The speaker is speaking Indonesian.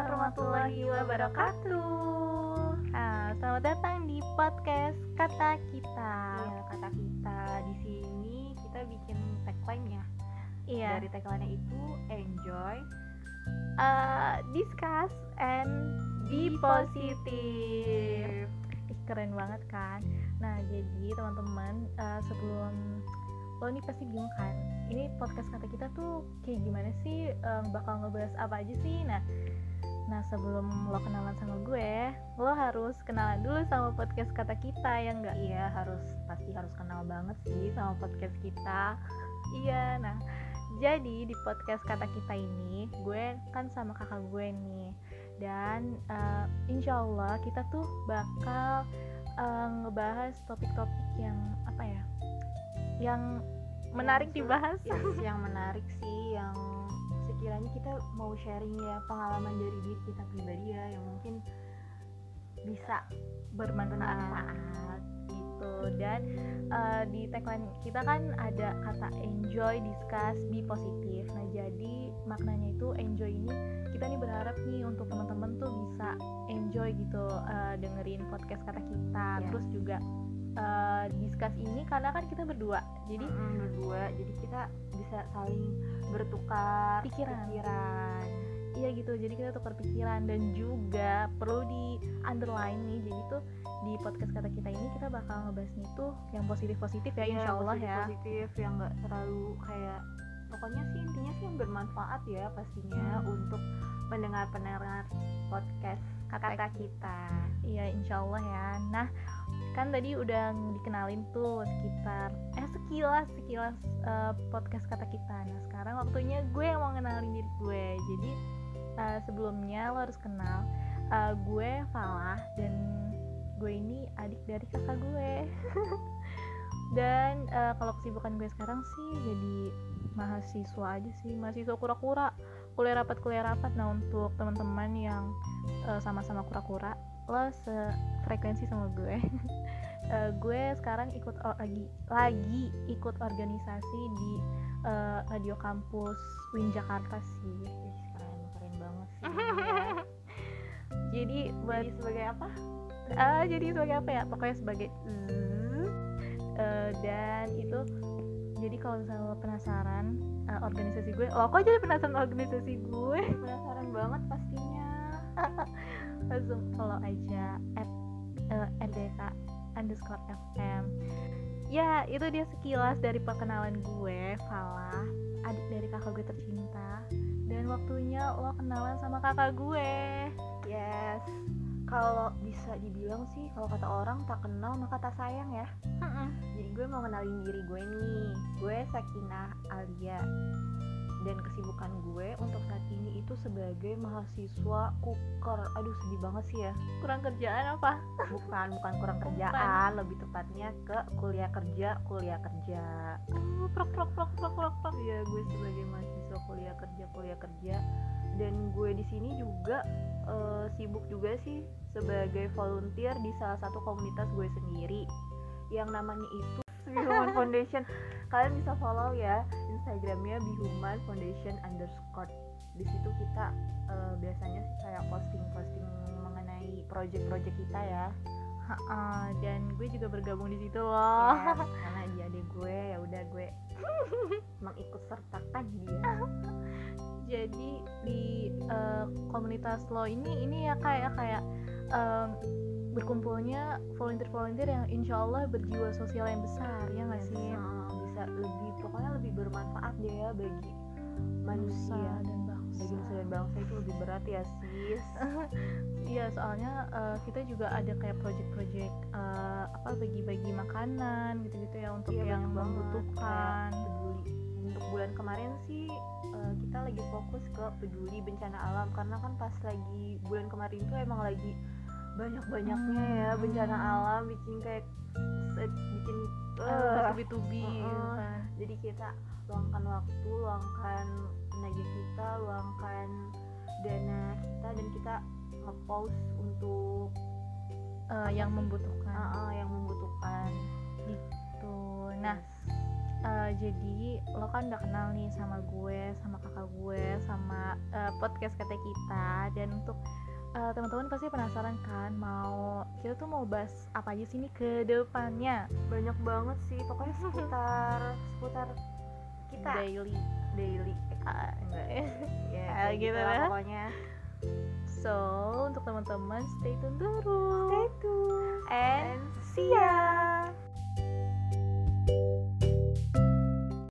warahmatullahi wabarakatuh. Nah, selamat datang di podcast Kata Kita. Ya, kata kita di sini kita bikin tagline-nya. Iya. Dari tagline-nya itu enjoy Uh, discuss and be positive. Ih, keren banget kan? Nah, jadi teman-teman uh, sebelum lo nih pasti bingung kan? Ini podcast kata kita tuh kayak gimana sih? Um, bakal ngebahas apa aja sih? Nah, nah sebelum lo kenalan sama gue, lo harus kenalan dulu sama podcast kata kita ya enggak? Iya, harus pasti harus kenal banget sih sama podcast kita. Iya, nah jadi di podcast kata kita ini gue kan sama kakak gue nih dan uh, insya Allah kita tuh bakal uh, ngebahas topik-topik yang apa ya yang menarik Yang dibahas Yes, yang menarik sih yang sekiranya kita mau sharing ya pengalaman dari diri kita pribadi ya yang mungkin bisa bermanfaat gitu dan uh, di tagline kita kan ada kata enjoy, discuss, be positif. Nah jadi maknanya itu enjoy ini kita nih berharap nih untuk teman-teman tuh bisa enjoy gitu uh, dengerin podcast kata kita. Yes. Terus juga uh, discuss ini karena kan kita berdua, jadi Mm-mm, berdua jadi kita bisa saling bertukar Pikiran. pikiran. iya gitu. Jadi kita tukar pikiran dan juga perlu di underline nih. Jadi tuh di podcast kata kita ini kita bakal ngebahasnya tuh yang positif-positif ya, Iya, insya Allah positif, ya. positif yang nggak terlalu kayak pokoknya sih intinya sih yang bermanfaat ya pastinya Hmm. untuk mendengar pendengar podcast Kata kita. Iya insya Allah ya. Nah kan tadi udah dikenalin tuh sekitar Eh sekilas sekilas eh, podcast kata kita. Nah sekarang waktunya gue yang mau kenalin diri gue. Jadi eh, sebelumnya lo harus kenal eh, Gue Falah dan gue ini adik dari kakak gue. Dan eh, kalau kesibukan gue sekarang sih jadi mahasiswa aja sih. Mahasiswa kura-kura kuliah rapat kuliah rapat. Nah untuk teman-teman yang eh, sama-sama kura-kura lo sefrekuensi sama gue. Eh, gue sekarang ikut or- lagi lagi ikut organisasi di eh, radio kampus Win Jakarta sih. Ih, keren keren banget sih. Ya. jadi buat jadi sebagai apa? Ah, jadi sebagai apa ya? Pokoknya sebagai mm, eh, dan itu jadi kalau misalnya lo penasaran eh, organisasi gue lo kok jadi penasaran organisasi gue? Penasaran banget pastinya langsung follow aja at eh, RDK underscore FM ya itu dia sekilas dari perkenalan gue Falah adik dari kakak gue tercinta. Dan waktunya lo kenalan sama kakak gue. Yes. Kalau bisa dibilang sih kalau kata orang tak kenal maka tak sayang ya. Jadi gue mau kenalin diri gue nih. Gue Sakinah Alia dan kesibukan gue untuk saat ini itu sebagai mahasiswa kuker aduh sedih banget sih ya. Kurang kerjaan apa? Bukan bukan kurang kerjaan lebih tepatnya ke kuliah kerja kuliah kerja. Uh, prok prok prok prok prok prok. Ya gue sebagai mahasiswa kuliah kerja kuliah kerja. Dan gue di sini juga eh, sibuk juga sih sebagai volunteer di salah satu komunitas gue sendiri. Yang namanya itu Bihuman Foundation. Kalian bisa follow ya instagramnya Bihuman Foundation underscore. Di situ kita eh, biasanya sih kayak posting posting mengenai project-project kita ya. Ha-ha, dan gue juga bergabung di situ loh. Ya, karena dia adik gue ya udah gue mengikut sertakan dia. Jadi di eh, komunitas lo ini ini ya kayak kayak em, berkumpulnya volunteer-volunteer yang insya Allah berjiwa sosial yang besar ya nggak sih? Nah, bisa lebih pokoknya lebih bermanfaat deh ya bagi Nusa manusia dan bangsa. Bagi nusa dan bangsa itu lebih berat ya sis. Iya soalnya eh, kita juga ada kayak project-project eh, apa bagi-bagi makanan gitu-gitu ya untuk Iya, yang membutuhkan. Peduli. Untuk bulan kemarin sih eh, kita lagi fokus ke peduli bencana alam. Karena kan pas lagi bulan kemarin tuh emang lagi banyak-banyaknya ya Hmm. bencana alam bikin kayak bikin eh, eh, tubi-tubi gitu uh-uh. kan. jadi kita luangkan waktu luangkan tenaga kita luangkan dana kita dan kita nge-post untuk Eh, yang membutuhkan uh, uh, yang membutuhkan gitu nah uh, jadi lo kan udah kenal nih sama gue sama kakak gue sama uh, podcast kata kita dan untuk uh, teman-teman pasti penasaran kan mau kita tuh mau bahas apa aja sih nih ke depannya? Banyak banget sih pokoknya seputar seputar kita. Daily. Daily. Uh, enggak ya. Ya Ah, kayak gitu gitu lah lah. pokoknya. So untuk teman-teman stay tune terus. Stay tune. And see ya